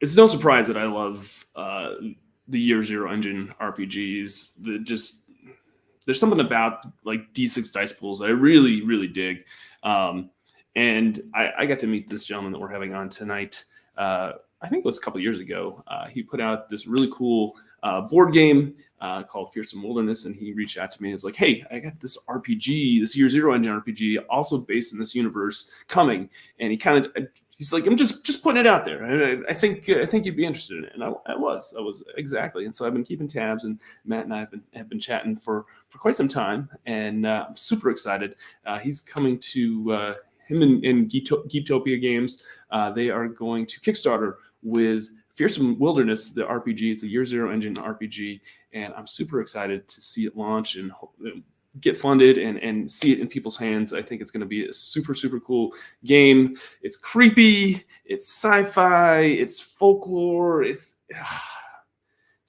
it's no surprise that I love uh, the Year Zero engine RPGs. The just there's something about like D6 dice pools that I really really dig. Um, and I, I, got to meet this gentleman that we're having on tonight. Uh, I think it was a couple years ago. Uh, he put out this really cool uh, board game uh, called Fearsome Wilderness, and he reached out to me and was like, "Hey, I got this RPG, this Year Zero engine RPG, also based in this universe, coming." And he kind of he's like, "I'm just just putting it out there. I, I think I think you'd be interested in it." And I, I, was, I was exactly. And so I've been keeping tabs, and Matt and I have been have been chatting for for quite some time, and uh, I'm super excited. Uh, he's coming to uh, him and, and Geektopia Games. Uh, they are going to Kickstarter with Fearsome Wilderness, the RPG. It's a Year Zero engine RPG, and I'm super excited to see it launch and get funded and, and see it in people's hands. I think it's going to be a super, super cool game. It's creepy, it's sci fi, it's folklore, it's. Ah,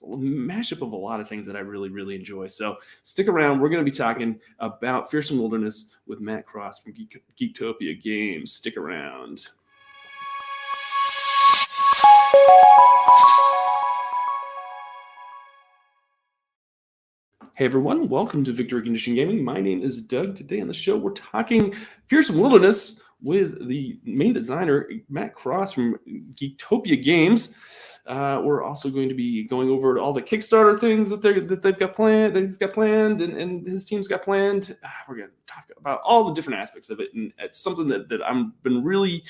a mashup of a lot of things that I really, really enjoy. So stick around. We're going to be talking about Fearsome Wilderness with Matt Cross from Geek- Geektopia Games. Stick around. Hey everyone, welcome to Victory Condition Gaming. My name is Doug. Today on the show, we're talking Fearsome Wilderness with the main designer, Matt Cross from Geektopia Games. Uh, we're also going to be going over all the Kickstarter things that they that they've got planned, that he's got planned, and, and his team's got planned. Uh, we're going to talk about all the different aspects of it, and it's something that that I've been really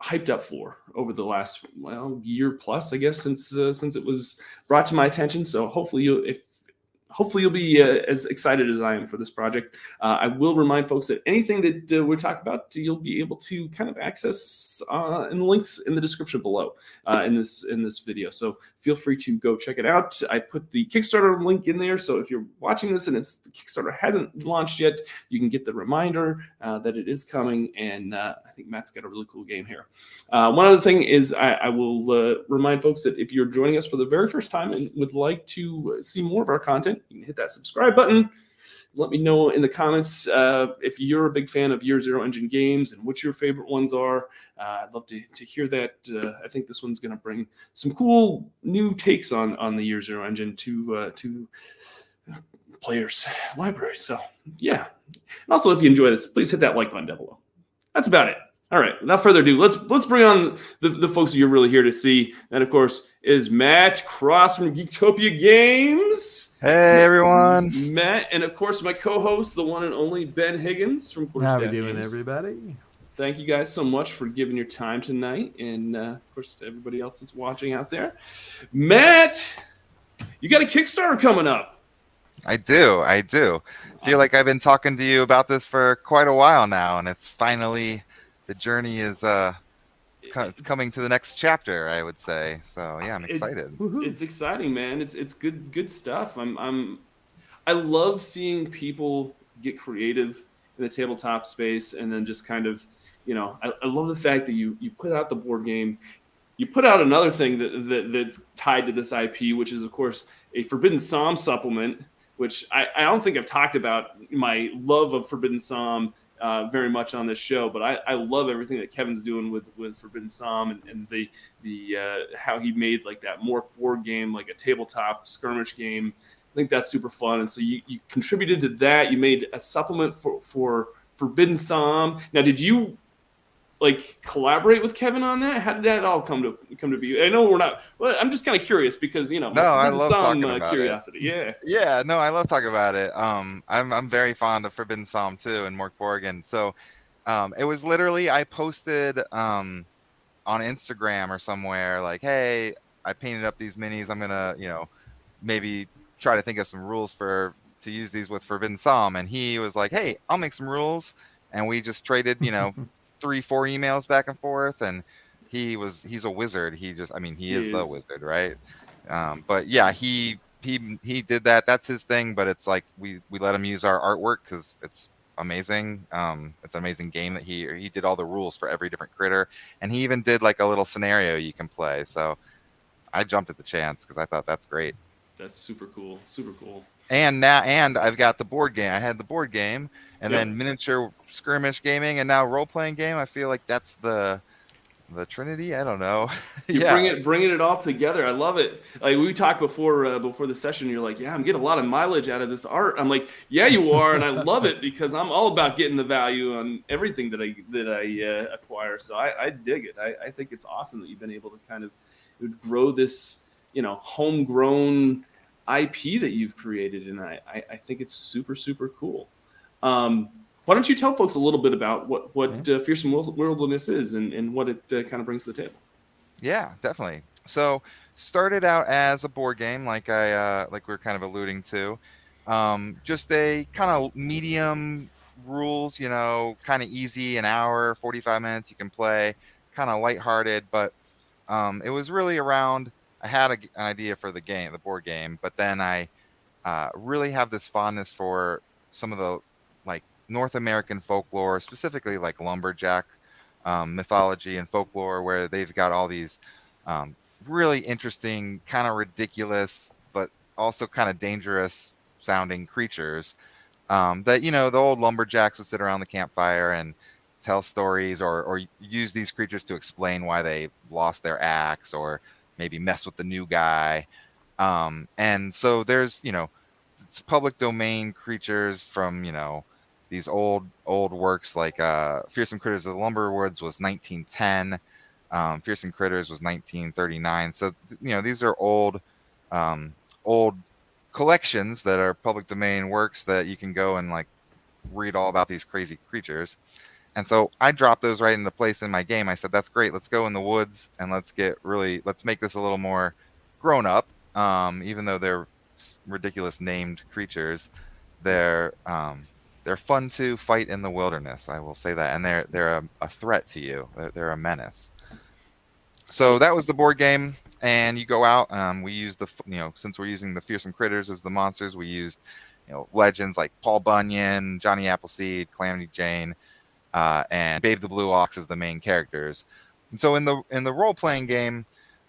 hyped up for over the last well year plus, I guess, since uh, since it was brought to my attention. So hopefully, you if hopefully you'll be uh, as excited as I am for this project. Uh, I will remind folks that anything that uh, we talk about, you'll be able to kind of access uh, in the links in the description below uh, in this in this video. So feel free to go check it out. I put the Kickstarter link in there, so if you're watching this and it's the Kickstarter hasn't launched yet, you can get the reminder uh, that it is coming. And uh, I think Matt's got a really cool game here. Uh, one other thing is I, I will uh, remind folks that if you're joining us for the very first time and would like to see more of our content you can hit that subscribe button. Let me know in the comments uh, if you're a big fan of Year Zero Engine games and what your favorite ones are. Uh, I'd love to, to hear that. Uh, I think this one's going to bring some cool new takes on on the Year Zero Engine to uh, to players' libraries. So yeah, and also if you enjoy this, please hit that like button down below. That's about it. All right, without further ado, let's let's bring on the, the folks that you're really here to see. And of course, is Matt Cross from Geektopia Games. Hey everyone, Matt, and of course my co-host, the one and only Ben Higgins from Quarterstaff How are you doing, Games. everybody? Thank you guys so much for giving your time tonight, and uh, of course to everybody else that's watching out there. Matt, you got a Kickstarter coming up. I do, I do. Feel like I've been talking to you about this for quite a while now, and it's finally the journey is uh it's coming to the next chapter, I would say. So yeah, I'm excited. it's exciting, man. It's it's good good stuff. I'm I'm I love seeing people get creative in the tabletop space and then just kind of you know I, I love the fact that you you put out the board game you put out another thing that, that that's tied to this IP, which is of course a Forbidden Psalm supplement, which I, I don't think I've talked about my love of Forbidden Psalm uh, very much on this show. But I, I love everything that Kevin's doing with with Forbidden Psalm and, and the the uh, how he made like that more board game, like a tabletop skirmish game. I think that's super fun. And so you, you contributed to that. You made a supplement for for Forbidden Psalm. Now, did you like collaborate with Kevin on that? How did that all come to come to be? I know we're not. Well, I'm just kind of curious because you know, no, I love some, talking uh, about curiosity. It. Yeah, yeah, no, I love talking about it. Um, I'm I'm very fond of Forbidden Psalm too and Mark Borgen. So, um, it was literally I posted um on Instagram or somewhere like, hey, I painted up these minis. I'm gonna, you know, maybe try to think of some rules for to use these with Forbidden Psalm. And he was like, hey, I'll make some rules. And we just traded, you know, three, four emails back and forth, and he was he's a wizard. He just, I mean, he, he is, is, the wizard, right? Um, but yeah, he he he did that. That's his thing. But it's like we we let him use our artwork because it's amazing. Um, it's an amazing game that he he did all the rules for every different critter, and he even did like a little scenario you can play. So I jumped at the chance because I thought that's great. That's super cool. Super cool. And now, and I've got the board game. I had the board game, and yep. then miniature skirmish gaming and now role playing game. I feel like that's the the Trinity. I don't know. You're yeah, bringing it, bringing it all together. I love it. Like we talked before uh, before the session. You're like, yeah, I'm getting a lot of mileage out of this art. I'm like, yeah, you are, and I love it because I'm all about getting the value on everything that I that I uh, acquire. So I, I dig it. I, I think it's awesome that you've been able to kind of grow this, you know, homegrown IP that you've created, and I I, I think it's super super cool. Um, why don't you tell folks a little bit about what what mm-hmm. uh, fearsome wilderness is and, and what it uh, kind of brings to the table yeah definitely so started out as a board game like i uh, like we are kind of alluding to um, just a kind of medium rules you know kind of easy an hour 45 minutes you can play kind of lighthearted but um, it was really around i had a, an idea for the game the board game but then i uh, really have this fondness for some of the like North American folklore, specifically like lumberjack um, mythology and folklore, where they've got all these um, really interesting, kind of ridiculous, but also kind of dangerous sounding creatures. Um, that you know, the old lumberjacks would sit around the campfire and tell stories, or or use these creatures to explain why they lost their axe, or maybe mess with the new guy. Um, and so there's you know, it's public domain creatures from you know these old old works like uh, Fearsome Critters of the Lumber Woods was 1910. Um, Fearsome Critters was 1939. So you know these are old um, old collections that are public domain works that you can go and like read all about these crazy creatures. And so I dropped those right into place in my game. I said, "That's great. Let's go in the woods and let's get really let's make this a little more grown up. Um, even though they're ridiculous named creatures, they're um, they're fun to fight in the wilderness. I will say that, and they're they're a, a threat to you. They're, they're, a menace. So that was the board game, and you go out. Um, we use the you know since we're using the fearsome critters as the monsters, we used you know legends like Paul Bunyan, Johnny Appleseed, Calamity Jane, uh, and Babe the Blue Ox as the main characters. And so in the in the role playing game,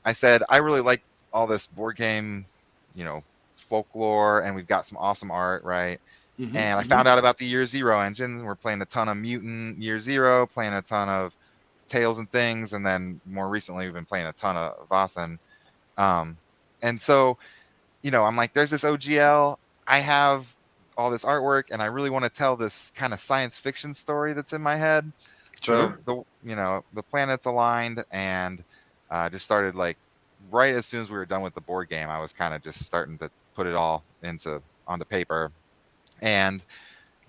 I said I really like all this board game, you know, folklore, and we've got some awesome art, right? Mm-hmm. And I mm-hmm. found out about the Year Zero engine. We're playing a ton of Mutant Year Zero, playing a ton of Tales and Things, and then more recently we've been playing a ton of Vaesen. Um, and so, you know, I'm like, there's this OGL. I have all this artwork, and I really want to tell this kind of science fiction story that's in my head. Sure. So the you know the planets aligned, and uh, just started like right as soon as we were done with the board game. I was kind of just starting to put it all into onto paper and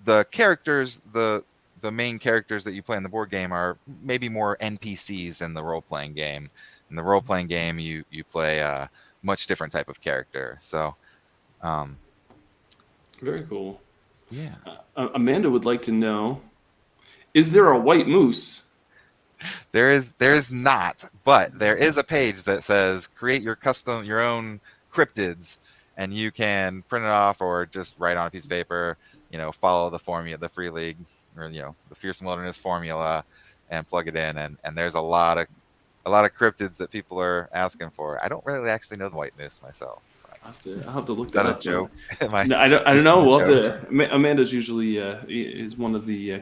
the characters the the main characters that you play in the board game are maybe more npcs in the role-playing game in the role-playing game you you play a much different type of character so um very cool yeah uh, amanda would like to know is there a white moose there is there is not but there is a page that says create your custom your own cryptids and you can print it off or just write on a piece of paper. You know, follow the formula, the free league, or you know, the fearsome wilderness formula, and plug it in. And and there's a lot of a lot of cryptids that people are asking for. I don't really actually know the white moose myself. I have to, I'll have to look is that, that a joke? I, no, I don't. I don't know. We'll have to. Amanda's usually uh, is one of the uh,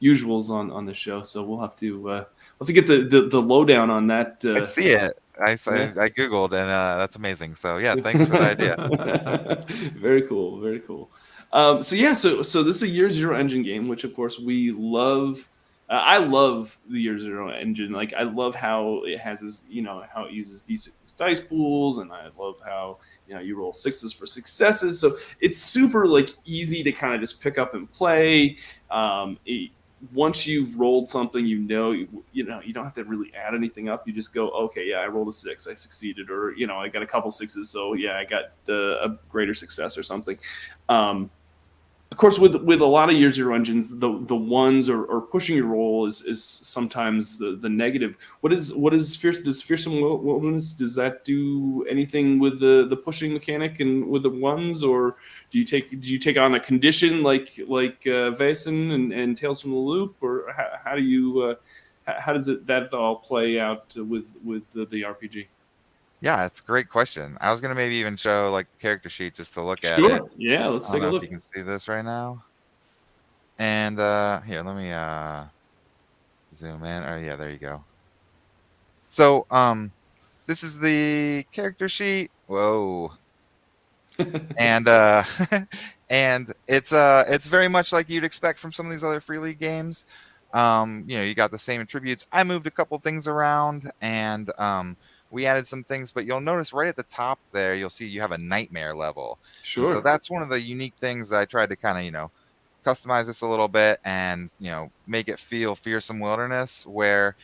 usuals on on the show, so we'll have to uh, we'll have to get the, the, the lowdown on that. Uh, I see it. I, I, I googled and uh, that's amazing. So yeah, thanks for the idea. very cool, very cool. Um, so yeah, so so this is a year zero engine game, which of course we love. Uh, I love the year zero engine. Like I love how it has this, you know, how it uses d6 dice pools, and I love how you know you roll sixes for successes. So it's super like easy to kind of just pick up and play. Um, it, once you've rolled something, you know, you, you, know, you don't have to really add anything up. You just go, okay, yeah, I rolled a six, I succeeded, or you know, I got a couple sixes, so yeah, I got uh, a greater success or something. Um, of course, with with a lot of year zero engines, the the ones or, or pushing your roll is is sometimes the, the negative. What is what is fierce? Does fearsome wilderness does that do anything with the the pushing mechanic and with the ones, or do you take do you take on a condition like like uh, Vaesen and, and Tales from the Loop, or how, how do you uh, how does it that all play out with with the, the RPG? Yeah, it's a great question. I was gonna maybe even show like the character sheet just to look sure. at it. Yeah, let's take a look. you can see this right now. And uh here, let me uh zoom in. Oh yeah, there you go. So um, this is the character sheet. Whoa. and uh, and it's uh it's very much like you'd expect from some of these other free league games. Um, you know, you got the same attributes. I moved a couple things around and um, we added some things, but you'll notice right at the top there, you'll see you have a nightmare level. Sure. So that's one of the unique things that I tried to kind of, you know, customize this a little bit and, you know, make it feel fearsome wilderness where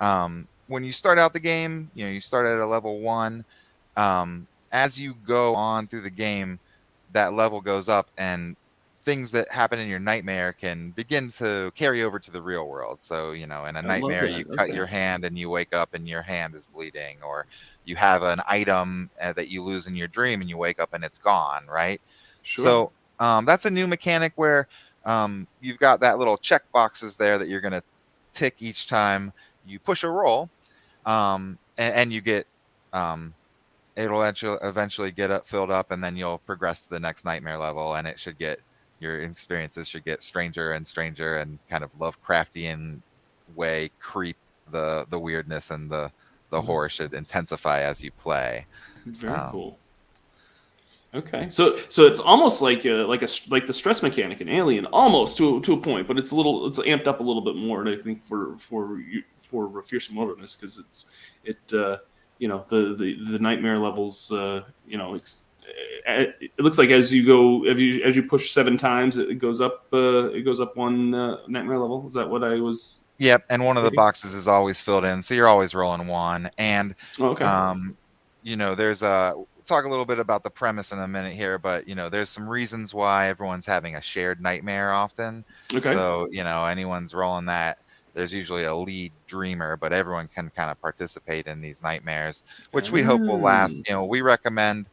um, when you start out the game, you know, you start at a level one. Um, as you go on through the game, that level goes up and things that happen in your nightmare can begin to carry over to the real world. So, you know, in a I nightmare, you cut your hand and you wake up and your hand is bleeding, or you have an item uh, that you lose in your dream and you wake up and it's gone, right? Sure. So, um, that's a new mechanic where um, you've got that little check boxes there that you're going to tick each time you push a roll, um, and, and you get um, it'll eventually eventually get up filled up, and then you'll progress to the next nightmare level, and it should get your experiences should get stranger and stranger and kind of Lovecraftian way creep the the weirdness and the the Mhm. horror should intensify as you play. Very um, cool. Okay, so so it's almost like a, like a like the stress mechanic in Alien, almost to to a point, but it's a little it's amped up a little bit more. And I think for for you- for fearsome wilderness because it's it uh, you know the the the nightmare levels uh, you know it's, uh, it looks like as you go as you as you push seven times it goes up uh, it goes up one uh, nightmare level. Is that what I was? Yep, and one of the boxes is always filled in, so you're always rolling one. And Oh, okay. um, you know, there's a we'll talk a little bit about the premise in a minute here, but you know, there's some reasons why everyone's having a shared nightmare often. okay. So you know, anyone's rolling that. There's usually a lead dreamer, but everyone can kind of participate in these nightmares, which we hope will last. Mm. You know, we recommend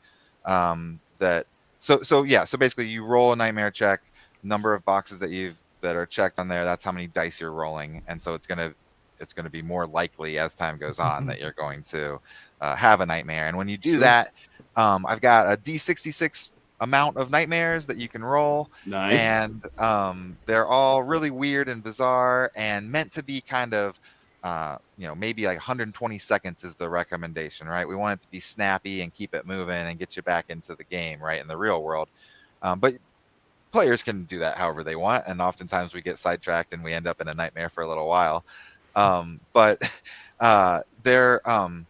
um, that. So so yeah. So basically, you roll a nightmare check. Number of boxes that you've that are checked on there. That's how many dice you're rolling, and so it's gonna it's gonna be more likely as time goes on that you're going to uh, have a nightmare. And when you do Sure. that, um, I've got a D66 amount of nightmares that you can roll nice. and um, they're all really weird and bizarre and meant to be kind of uh, you know maybe like 120 seconds is the recommendation right? We want it to be snappy and keep it moving and get you back into the game right in the real world. Um, but players can do that however they want and oftentimes we get sidetracked and we end up in a nightmare for a little while. Um, but uh, they're um,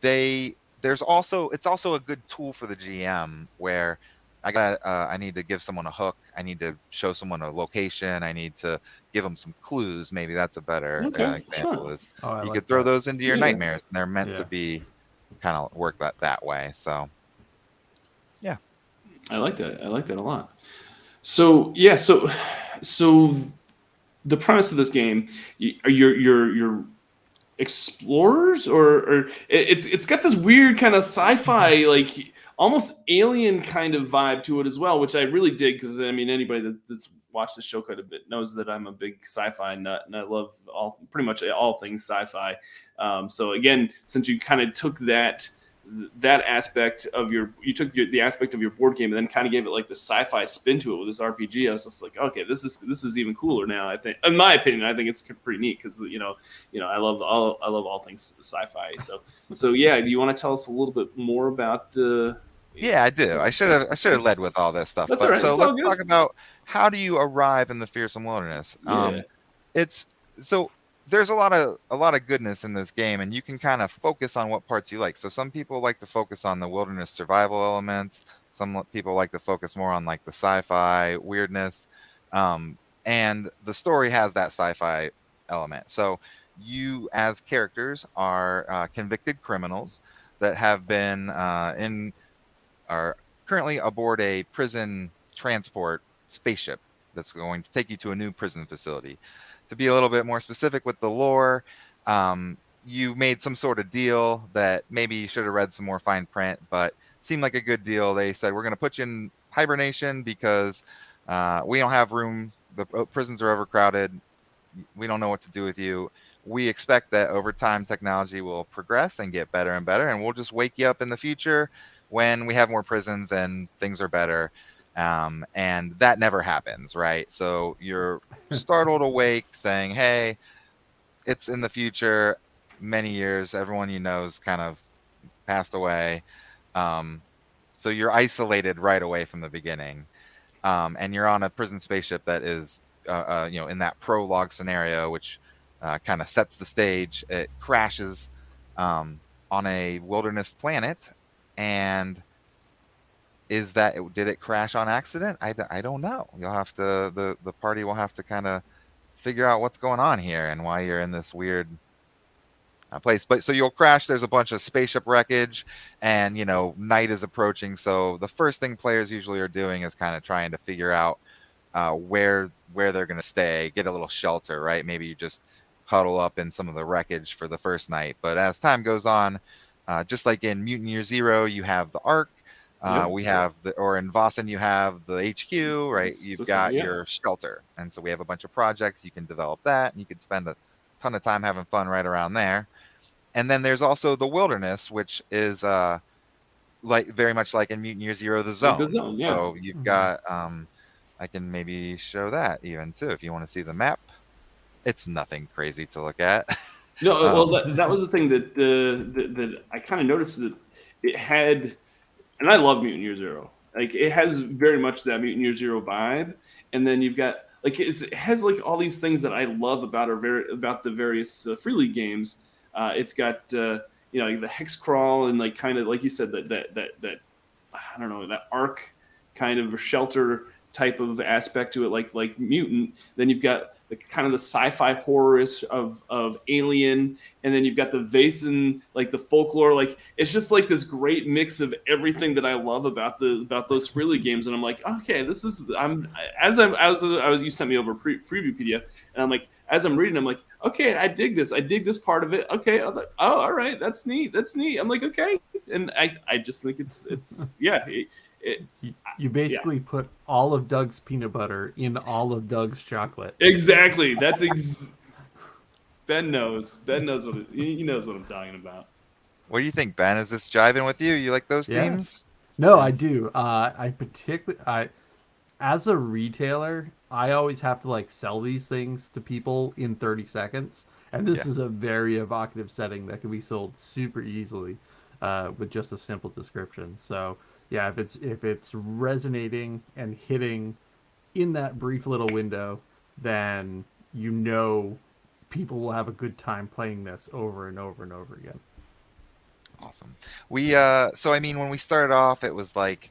they there's also it's also a good tool for the gm where I got uh, I need to give someone a hook. I need to show someone a location. I need to give them some clues. Maybe that's a better Okay, uh, example. sure. Is Oh, you like could throw that. those into your Yeah. nightmares, and they're meant Yeah. to be kind of work that that way. So yeah, I like that. I like that a lot. So yeah, so so the premise of this game, y- are your your your explorers or or it's it's got this weird kind of sci-fi like almost alien kind of vibe to it as well, which I really dig because I mean anybody that, that's watched the show quite a bit knows that I'm a big sci-fi nut and I love all pretty much all things sci-fi. Um, so again, since you kind of took that that aspect of your you took your, the aspect of your board game and then kind of gave it like the sci-fi spin to it with this RPG. I was just like, okay, this is this is even cooler now. I think, in my opinion, I think it's pretty neat because you know, you know, I love all I love all things sci-fi. So so yeah, do you want to tell us a little bit more about? Uh, yeah, I do. I should have I should have led with all this stuff. That's but right, so let's good. talk about how do you arrive in the fearsome wilderness. Um, Yeah. it's so there's a lot of a lot of goodness in this game and you can kind of focus on what parts you like so some people like to focus on the wilderness survival elements some people like to focus more on like the sci-fi weirdness um, and the story has that sci-fi element so you as characters are uh, convicted criminals that have been uh, in are currently aboard a prison transport spaceship that's going to take you to a new prison facility to be a little bit more specific with the lore, um, you made some sort of deal that maybe you should have read some more fine print, but seemed like a good deal. They said we're going to put you in hibernation because uh, we don't have room. The uh, prisons are overcrowded. We don't know what to do with you. We expect that over time technology will progress and get better and better, and we'll just wake you up in the future when we have more prisons and things are better. Um, and that never happens, right? So you're startled awake saying, Hey, it's in the future. many years. Everyone you know's kind of passed away. Um, so you're isolated right away from the beginning, um, and you're on a prison spaceship that is, uh, uh, you know, in that prologue scenario, which uh, kind of sets the stage. It crashes um, on a wilderness planet, and is that did it crash on accident? I, I don't know. You'll have to the the party will have to kind of figure out what's going on here and why you're in this weird uh, place. But so you'll crash. There's a bunch of spaceship wreckage, and you know night is approaching. So the first thing players usually are doing is kind of trying to figure out uh, where where they're going to stay, get a little shelter, right? Maybe you just huddle up in some of the wreckage for the first night. But as time goes on, uh, just like in Mutant Year Zero, you have the Ark. Uh, yep. We have the, or in Vaesen, you have the HQ, right? You've got yeah. your shelter. And so we have a bunch of projects. You can develop that and you can spend a ton of time having fun right around there and then there's also the wilderness, which is uh, like very much like in Mutant Year Zero, the zone. the zone, yeah. So you've mm-hmm. got, um, I can maybe show that even too if you want to see the map. It's nothing crazy to look at. no, uh, um, well, that, that was the thing that uh, that, that I kind of noticed that it had, and I love Mutant Year Zero. Like it has very much that Mutant Year Zero vibe, and then you've got like it has like all these things that I love about our very about the various uh, free league games uh, it's got uh, you know the hex crawl and like kind of like you said that that that that I don't know that arc kind of shelter type of aspect to it, like like mutant. Then you've got the kind of the sci-fi horror of of Alien, and then you've got the Vaesen, like the folklore. Like it's just like this great mix of everything that I love about the about those Free League games. And I'm like, okay, this is I'm as I'm as I was you sent me over pre- preview PDF, and I'm like as I'm reading, I'm like, okay, I dig this. I dig this part of it. Okay, like, oh, all right, that's neat. That's neat. I'm like, okay, and I, I just think it's, it's, yeah. It, it, you, you, basically yeah. put all of Doug's peanut butter in all of Doug's chocolate. Exactly. That's ex- Ben knows. Ben knows what it, he knows what I'm talking about. What do you think, Ben? Is this jiving with you? You like those yeah. themes? No, I do. Uh, I particularly, I, as a retailer, I always have to like sell these things to people in 30 seconds. And this yeah. is a very evocative setting that can be sold super easily uh, with just a simple description. So yeah, if it's if it's resonating and hitting in that brief little window, then you know people will have a good time playing this over and over and over again. Awesome. We uh so I mean when we started off it was like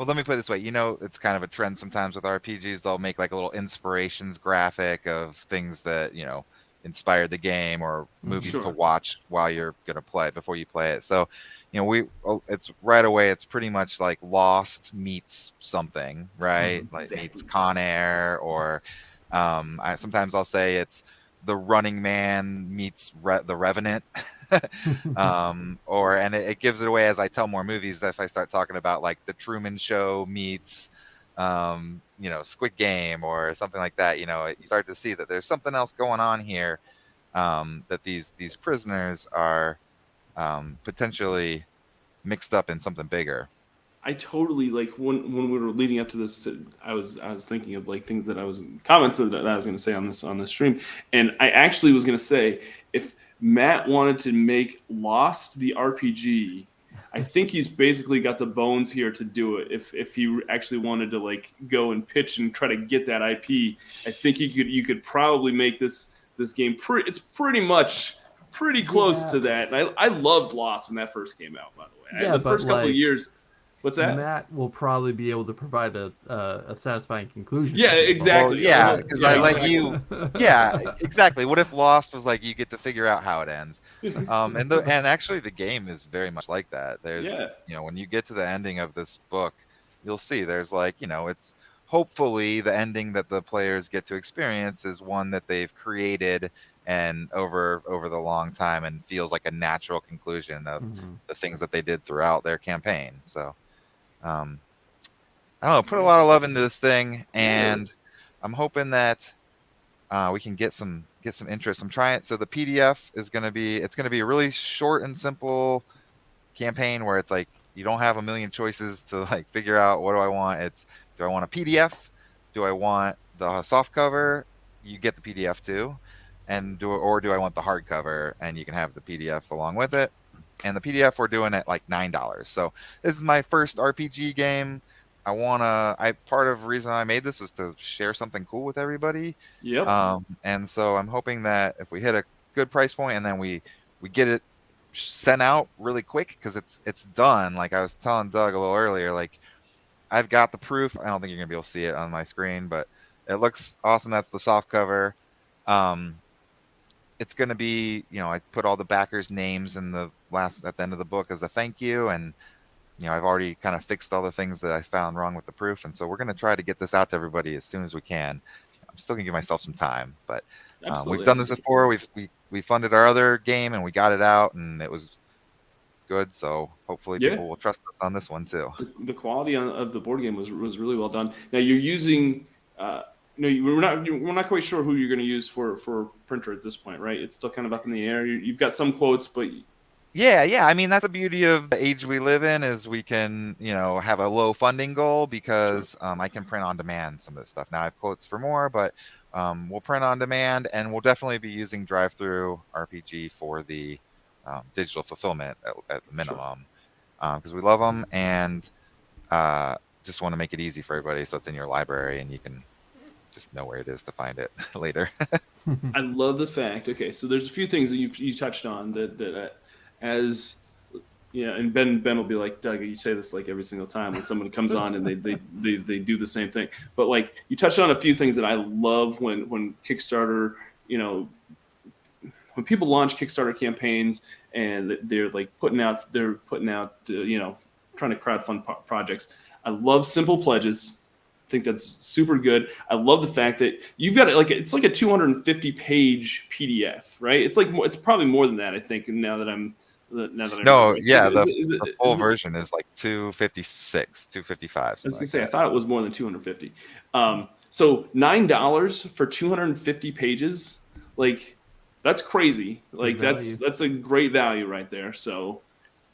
well, let me put it this way. You know, it's kind of a trend sometimes with RPGs. They'll make like a little inspirations graphic of things that you know inspired the game or mm, movies sure. to watch while you're gonna play it before you play it. So, you know, we it's right away. It's pretty much like Lost meets something, right? Mm, like exactly. meets Con Air, or um, I, sometimes I'll say it's the Running Man meets Re- the Revenant, um, or and it, it, gives it away as I tell more movies. If I start talking about like the Truman Show meets, um, you know, Squid Game or something like that, you know, you start to see that there's something else going on here. Um, that these these prisoners are um, potentially mixed up in something bigger. I totally like when when we were leading up to this. I was I was thinking of like things that I was comments that, I was going to say on this on this stream, and I actually was going to say if Matt wanted to make Lost the RPG, I think he's basically got the bones here to do it. If if he actually wanted to like go and pitch and try to get that IP, I think you could you could probably make this this game pretty. It's pretty much pretty close yeah. to that. And I I loved Lost when that first came out. By the way, yeah, the first couple like, of years What's that? Matt will probably be able to provide a uh, a satisfying conclusion. Yeah, exactly. Well, yeah, because yeah. I like you. Yeah, exactly. What if Lost was like you get to figure out how it ends? Um, and the and actually the game is very much like that. There's yeah. you know when you get to the ending of this book, you'll see there's like you know it's hopefully the ending that the players get to experience is one that they've created and over over the long time and feels like a natural conclusion of mm-hmm. the things that they did throughout their campaign. So um, I don't know, put a lot of love into this thing, and I'm hoping that uh, we can get some get some interest. I'm trying. So the PDF is going to be it's going to be a really short and simple campaign where it's like you don't have a million choices to like figure out what do I want. It's do I want a PDF? Do I want the soft cover? You get the PDF too, and do or do I want the hardcover? And you can have the PDF along with it. And the PDF we're doing at like nine dollars. So this is my first RPG game. I wanna. I part of the reason I made this was to share something cool with everybody. Yep. Um, and so I'm hoping that if we hit a good price point and then we we get it sent out really quick because it's it's done. Like I was telling Doug a little earlier, like I've got the proof. I don't think you're gonna be able to see it on my screen, but it looks awesome. That's the soft cover. Um, it's gonna be, you know, I put all the backers' names in the last at the end of the book as a thank you, and you know, I've already kind of fixed all the things that I found wrong with the proof, and so we're gonna try to get this out to everybody as soon as we can. I'm still gonna give myself some time, but um, we've done this before. We've we we funded our other game and we got it out, and it was good. So hopefully Yeah. people will trust us on this one too. the, the quality on, of the board game was was really well done. Now you're using, uh, no, we're not we're not quite sure who you're going to use for for printer at this point, right? It's still kind of up in the air. You, you've got some quotes, but Yeah, yeah. I mean, that's the beauty of the age we live in is we can, you know, have a low funding goal because um, I can print on demand some of this stuff. Now I have quotes for more, but um, we'll print on demand, and we'll definitely be using drive-through RPG for the um, digital fulfillment at, at the minimum because we love them and uh, just want to make it easy for everybody so it's in your library and you can just know where it is to find it later. I love the fact. Okay, so there's a few things that you you touched on that that uh, as know, and Ben Ben will be like, Doug, you say this like every single time when someone comes on and they they, they they do the same thing. But like you touched on a few things that I love when when Kickstarter, you know, when people launch Kickstarter campaigns and they're like putting out they're putting out uh, you know trying to crowdfund po- projects. I love simple pledges. I think that's super good. I love the fact that you've got it like it's like a 250 page PDF, right? It's like more, it's probably more than that. I think And now that I'm now that I'm No, yeah, it- the- is it- is it- the full is version is like 256, 255. I was gonna like say I thought it was more than 250. Um, so nine dollars for 250 pages, like that's crazy. Like that's that's a great value right there. So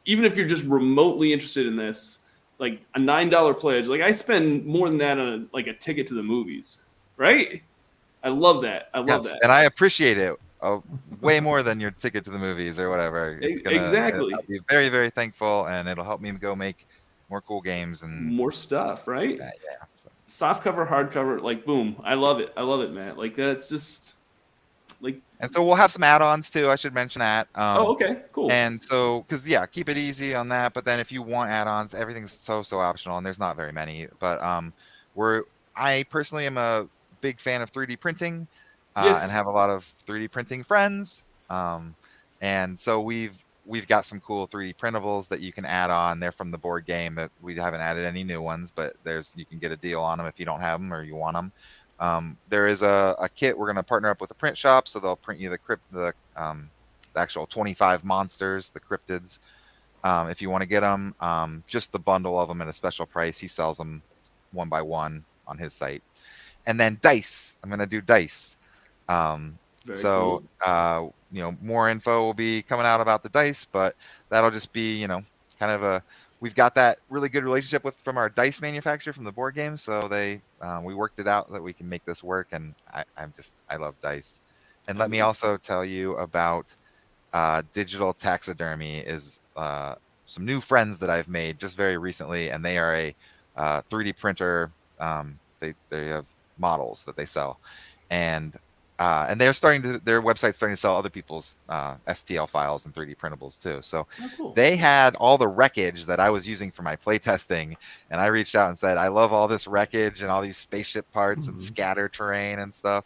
even if you're just remotely interested in this, like a nine dollar pledge, like I spend more than that on a, like a ticket to the movies, right? I love that. I love Yes, that. and I appreciate it uh, way more than your ticket to the movies or whatever. It's gonna, exactly. I'll be very, very thankful, and it'll help me go make more cool games and More stuff, right? that, yeah. So, Soft cover, hard cover, like boom. I love it. I love it, man. Like that's just like and so we'll have some add-ons too. I should mention that. Um, oh okay, cool. And so, because yeah, keep it easy on that. But then if you want add-ons, everything's so so optional, and there's not very many. But um, we're I personally am a big fan of 3D printing, uh, Yes. and have a lot of 3D printing friends. Um, and so we've we've got some cool 3D printables that you can add on. They're from the board game that we haven't added any new ones, but there's you can get a deal on them if you don't have them or you want them. Um, there is a, a kit we're going to partner up with a print shop, so they'll print you the crypt the um, the actual 25 monsters, the cryptids. Um, if you want to get them, um, just the bundle of them at a special price. He sells them one by one on his site. And then dice. I'm going to do dice. Um, so, cool. uh, you know, more info will be coming out about the dice, but that'll just be, you know, kind of a. We've got that really good relationship with from our dice manufacturer from the board game, so they um, we worked it out that we can make this work, and I, I'm just I love dice. And let me also tell you about uh, digital taxidermy is uh, some new friends that I've made just very recently, and they are a uh, 3D printer. Um, they they have models that they sell, and uh, and they're starting to their website's starting to sell other people's uh, STL files and 3D printables too. So Oh, cool. they had all the wreckage that I was using for my playtesting, and I reached out and said, "I love all this wreckage and all these spaceship parts and Mhm. scatter terrain and stuff."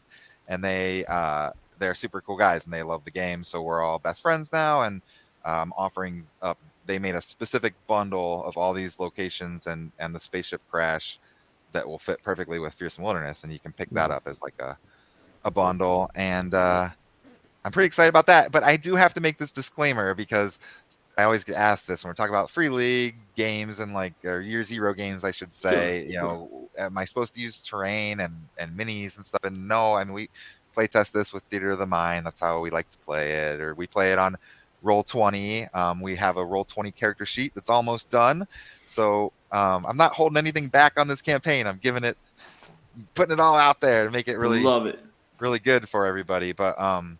And they uh, they're super cool guys, and they love the game, so we're all best friends now. And um, offering up, they made a specific bundle of all these locations and and the spaceship crash that will fit perfectly with Fearsome Wilderness, and you can pick that Mhm. up as like a a bundle and. uh I'm pretty excited about that, but I do have to make this disclaimer because I always get asked this when we're talking about free league games and like or year zero games, I should say. you know, am I supposed to use terrain and and minis and stuff? And no, I mean we play test this with Theater of the Mind. That's how we like to play it, or we play it on Roll Twenty. Um, we have a Roll Twenty character sheet that's almost done, so um, I'm not holding anything back on this campaign. I'm giving it, putting it all out there to make it really love it. Really good for everybody. But um,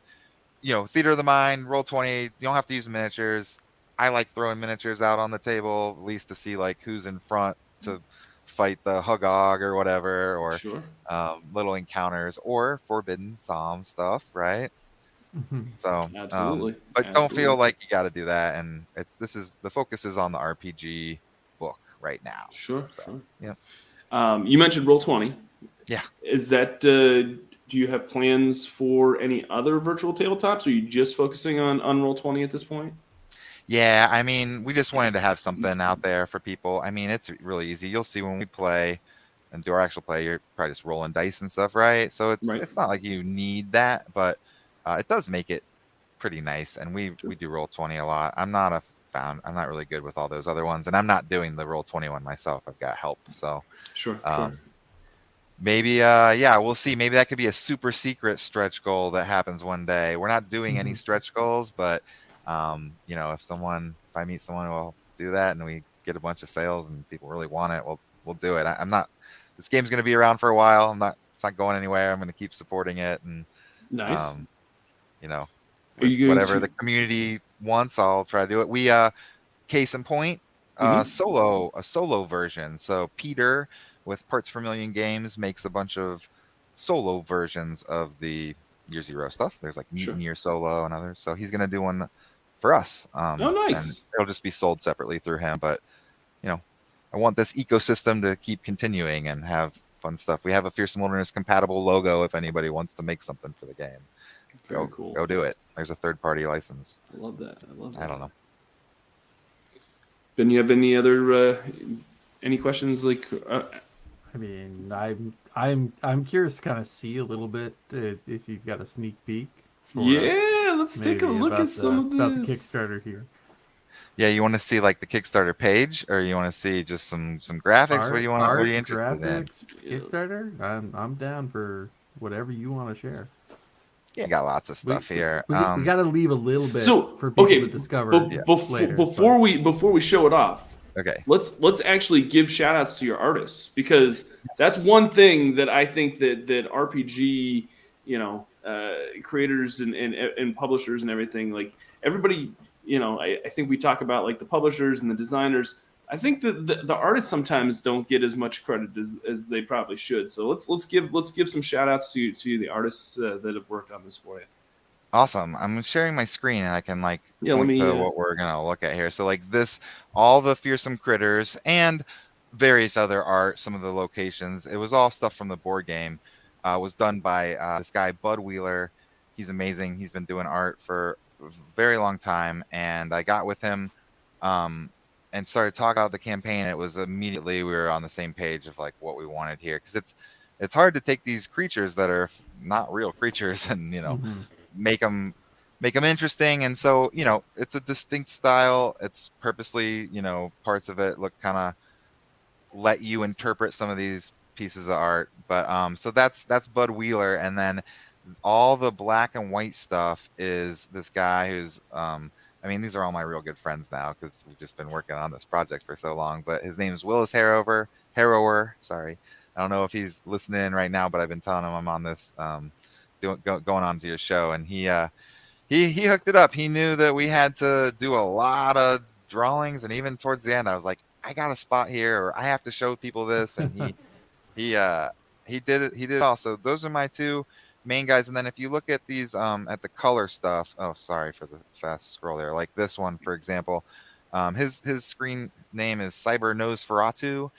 you know, theater of the mind, roll twenty. You don't have to use miniatures. I like throwing miniatures out on the table, at least to see like who's in front to fight the Hugag or whatever, or Sure. um, little encounters or Forbidden Psalm stuff, right? Mhm. So, um, Absolutely. but don't feel like you got to do that. And it's this is the focus is on the RPG book right now. Sure, So, sure. yep. Um, you mentioned roll twenty. Yeah. Is that? Uh, do you have plans for any other virtual tabletops? Or are you just focusing on Unroll twenty at this point? Yeah, I mean, we just wanted to have something out there for people. I mean, it's really easy. You'll see when we play and do our actual play, you're probably just rolling dice and stuff, right? So it's Right. it's not like you need that, but uh, it does make it pretty nice. And we Sure. we do roll twenty a lot. I'm not a found. I'm not really good with all those other ones, and I'm not doing the roll twenty one myself. I've got help, so Sure, sure. Maybe uh yeah we'll see. Maybe that could be a super secret stretch goal that happens one day. We're not doing any Mhm. stretch goals but um you know if someone if i meet someone who will do that and we get a bunch of sales and people really want it we'll we'll do it. I, i'm not this game's going to be around for a while. I'm not it's not going anywhere. I'm going to keep supporting it and Nice. um you know you whatever to- the community wants i'll try to do it. We uh case in point uh Mhm. solo a solo version. So peter with parts per million games makes a bunch of solo versions of the year zero stuff there's like Sure. mutant year solo and others so he's going to do one for us um Oh, nice. and it'll just be sold separately through him but you know i want this ecosystem to keep continuing and have fun stuff we have a fearsome wilderness compatible logo if anybody wants to make something for the game Very go, cool. go do it there's a third party license I love that. I love that. i don't know Ben, you have any other uh, any questions? Like, uh, I mean, I'm I'm I'm curious to kind of see a little bit uh, if you've got a sneak peek. yeah, let's take a look at some the, of about the. Kickstarter here. Yeah, you want to see like the Kickstarter page, or you want to see just some some graphics? what do you want? What are you art, interested in? Kickstarter. I'm I'm down for whatever you want to share. Yeah, got lots of stuff we, here. We, um, we got to leave a little bit So, for people okay, to discover. Be- Yeah. befo- later, before but- we before we show it off, okay. let's let's actually give shout outs to your artists because that's one thing that I think that that RPG, you know, uh, creators and, and and publishers and everything like everybody, you know, I, I think we talk about like the publishers and the designers. I think that the, the artists sometimes don't get as much credit as, as they probably should. So let's let's give let's give some shout outs to to the artists uh, that have worked on this for you. Awesome. I'm sharing my screen and I can like Yeah, let point me, to uh, what we're gonna look at here. So like this, all the fearsome critters and various other art, some of the locations. It was all stuff from the board game. Uh, was done by uh, this guy Bud Wheeler. He's amazing. He's been doing art for a very long time, and I got with him um, and started talking about the campaign. It was immediately we were on the same page of like what we wanted here because it's it's hard to take these creatures that are not real creatures and you know Mhm. Make them make them interesting. And so you know it's a distinct style. It's purposely you know parts of it look kind of let you interpret some of these pieces of art. But um so that's that's bud wheeler. And then all the black and white stuff is this guy who's um i mean these are all my real good friends now because we've just been working on this project for so long. But his name is willis harrower harrower sorry. I don't know if he's listening right now but i've been telling him i'm on this um doing go, going on to your show and he uh he he hooked it up. He knew that we had to do a lot of drawings and even towards the end i was like i got a spot here or i have to show people this and he he uh he did it he did it all. So those are my two main guys and then if you look at these um at the color stuff oh sorry for the fast scroll there like this one for example um his his screen name is cyber nosferatu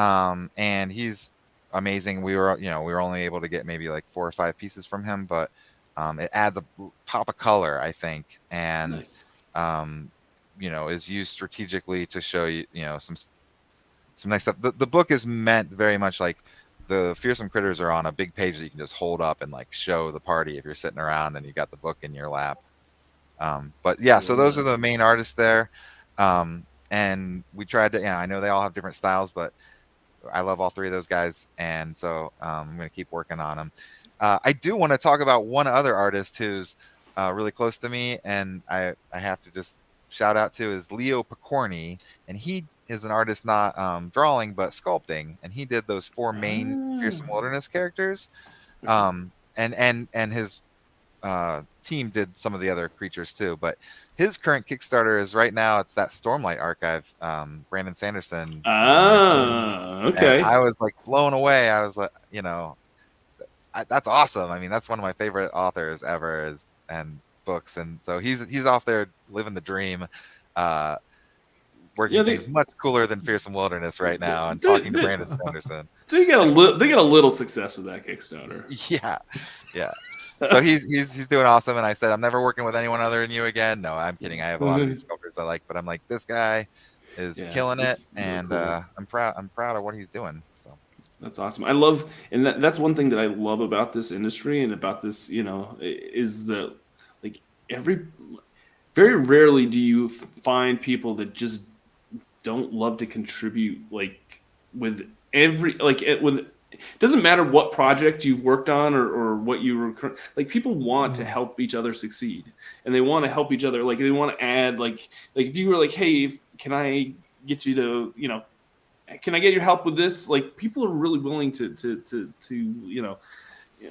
um and he's amazing we were you know we were only able to get maybe like four or five pieces from him but um it adds a pop of color i think and Nice. um, you know, is used strategically to show you, you know, some some nice stuff. The, the book is meant very much like the fearsome critters are on a big page that you can just hold up and like show the party if you're sitting around and you got the book in your lap. Um, but yeah, so those are the main artists there. Um, and we tried to, you know, I know they all have different styles, but I love all three of those guys, and so um, I'm going to keep working on them. Uh, I do want to talk about one other artist who's uh, really close to me, and I I have to just shout out to is Leo Picorni, and he is an artist not um, drawing but sculpting, and he did those four main fearsome Ah. wilderness characters. Um, and and and his uh, team did some of the other creatures too. But his current Kickstarter is right now. It's that Stormlight Archive. Um, Brandon Sanderson. Ah, okay. And I was like blown away. I was like, you know, I, that's awesome. I mean, that's one of my favorite authors ever. Is and books, and so he's he's off there living the dream. Uh, working Yeah, they- things much cooler than Fearsome Wilderness right now, and talking to Brandon Sanderson. They got a little. They got a little success with that Kickstarter. Yeah, yeah. So he's he's he's doing awesome, and I said I'm never working with anyone other than you again. No, I'm kidding. I have a lot of these sculptors I like, but I'm like this guy is Yeah, killing it, really and cool. uh, I'm proud. I'm proud of what he's doing. So That's awesome. I love, and that, that's one thing that I love about this industry and about this, you know, is that like every, very rarely do you find people that just don't love to contribute like with every like it with doesn't matter what project you've worked on or, or what you were like people want to Mhm. help each other succeed and they want to help each other like they want to add like like if you were like hey can i get you to you know can i get your help with this like people are really willing to to to, to you know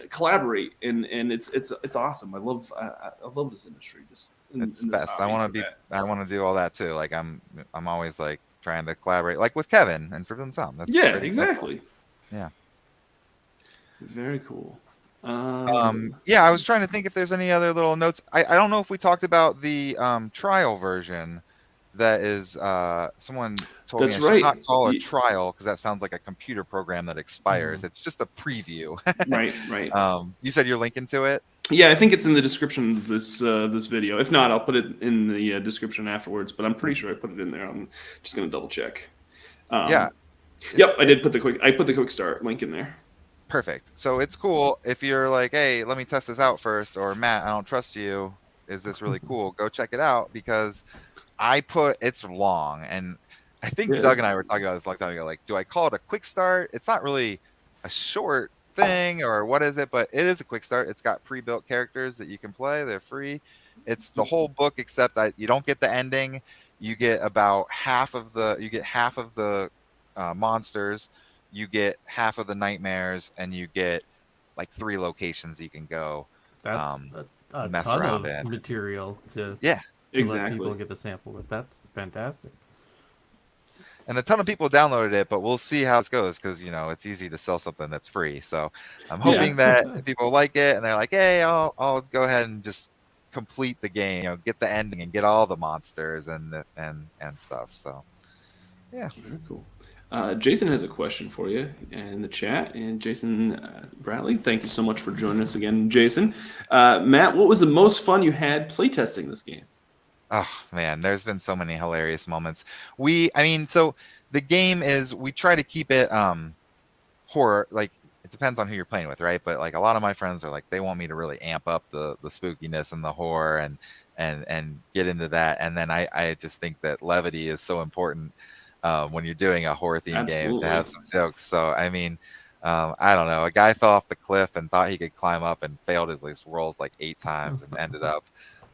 collaborate and and it's it's it's awesome i love i, I love this industry just in- it's in the best. I want to be. that. I want to do all that too. Like I'm. I'm always like trying to collaborate, like with Kevin and Forbidden Psalm. That's yeah pretty simple. exactly Yeah. Very cool um, Um, yeah, I was trying to think if there's any other little notes. I, I don't know if we talked about the um, trial version. That is, uh, someone told That's me I should right. not call a trial because that sounds like a computer program that expires. Mhm. It's just a preview. right right um, you said you're linking to it. Yeah, I think it's in the description of this uh, this video. If not, I'll put it in the uh, description afterwards. But I'm pretty sure I put it in there. I'm just gonna double check. Um, Yeah, Yep, I did put the quick. I put the quick start link in there. Perfect. So it's cool if you're like, hey, let me test this out first, or Matt, I don't trust you. Is this really cool? Go check it out because I put it's long, and I think Yeah. Doug and I were talking about this a long time ago. Like, do I call it a quick start? It's not really a short thing, or what is it? But it is a quick start. It's got pre-built characters that you can play. They're free. It's the whole book except that you don't get the ending. You get about half of the. You get half of the uh, monsters. You get half of the nightmares, and you get like three locations you can go. That's um, a, a mess ton around of in. material to, Yeah. to let people get the sample with. That's fantastic. and a ton of people downloaded it, but we'll see how this goes because you know it's easy to sell something that's free. So I'm Yeah. hoping that people like it and they're like, "Hey, I'll I'll go ahead and just complete the game, you know, get the ending and get all the monsters and and and stuff." So yeah Very cool. Uh, Jason has a question for you in the chat, and Jason uh, Bradley, thank you so much for joining us again, Jason. Uh, Matt, what was the most fun you had playtesting this game? Oh man, there's been so many hilarious moments. We, I mean, so the game is we try to keep it um horror. Like it depends on who you're playing with, right? But like a lot of my friends are like they want me to really amp up the the spookiness and the horror and and and get into that. And then I I just think that levity is so important uh, when you're doing a horror themed game to have some jokes. So I mean. Um, I don't know. A guy fell off the cliff and thought he could climb up and failed his least rolls like eight times and ended up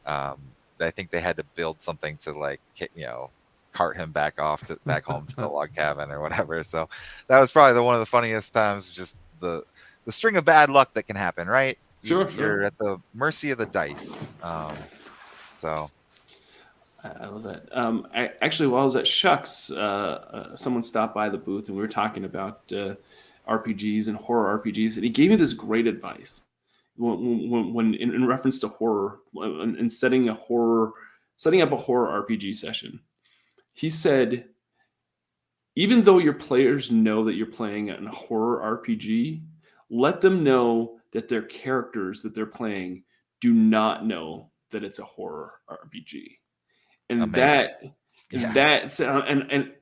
um, I think they had to build something to like you know cart him back off to back home to the log cabin or whatever. So that was probably the one of the funniest times. Just the the string of bad luck that can happen, right? You- Sure, you're sure. at the mercy of the dice. Um, so I love that. Um, I, actually, while I was at SHUX, uh, uh, someone stopped by the booth and we were talking about uh, RPGs and horror RPGs, and he gave me this great advice when, when, when in, in reference to horror and, and setting a horror, setting up a horror RPG session. He said, even though your players know that you're playing a horror RPG, let them know that their characters that they're playing do not know that it's a horror RPG and Amazing. that Yeah. that's uh, and and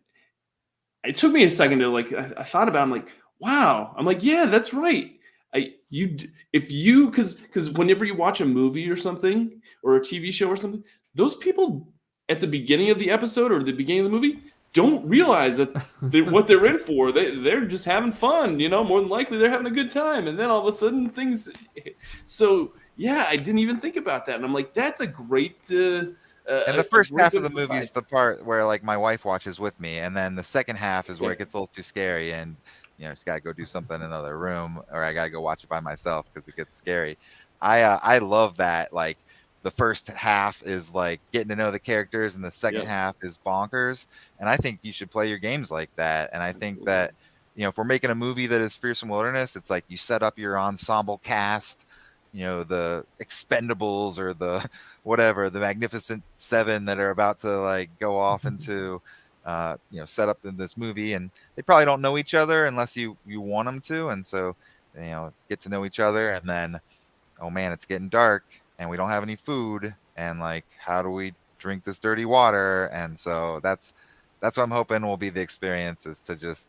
it took me a second to like I, I thought about it, I'm like wow I'm like yeah that's right I you if you because because whenever you watch a movie or something or a TV show or something those people at the beginning of the episode or the beginning of the movie don't realize that they, what they're in for they they're just having fun you know more than likely they're having a good time and then all of a sudden things so yeah I didn't even think about that and I'm like that's a great uh, uh, and the first half of the movie is the part where like my wife watches with me, and then the second half is where it gets a little too scary. And you know just gotta go do something in another room, or I gotta go watch it by myself because it gets scary. I uh, I love that like the first half is like getting to know the characters and the second Yep. half is bonkers and i think you should play your games like that and i think that you know if we're making a movie that is fearsome wilderness it's like you set up your ensemble cast you know the expendables or the whatever the magnificent seven that are about to like go off into uh, you know set up in this movie and they probably don't know each other unless you you want them to and so you know get to know each other and then oh man it's getting dark and we don't have any food and like how do we drink this dirty water? And so that's that's what i'm hoping will be the experience is to just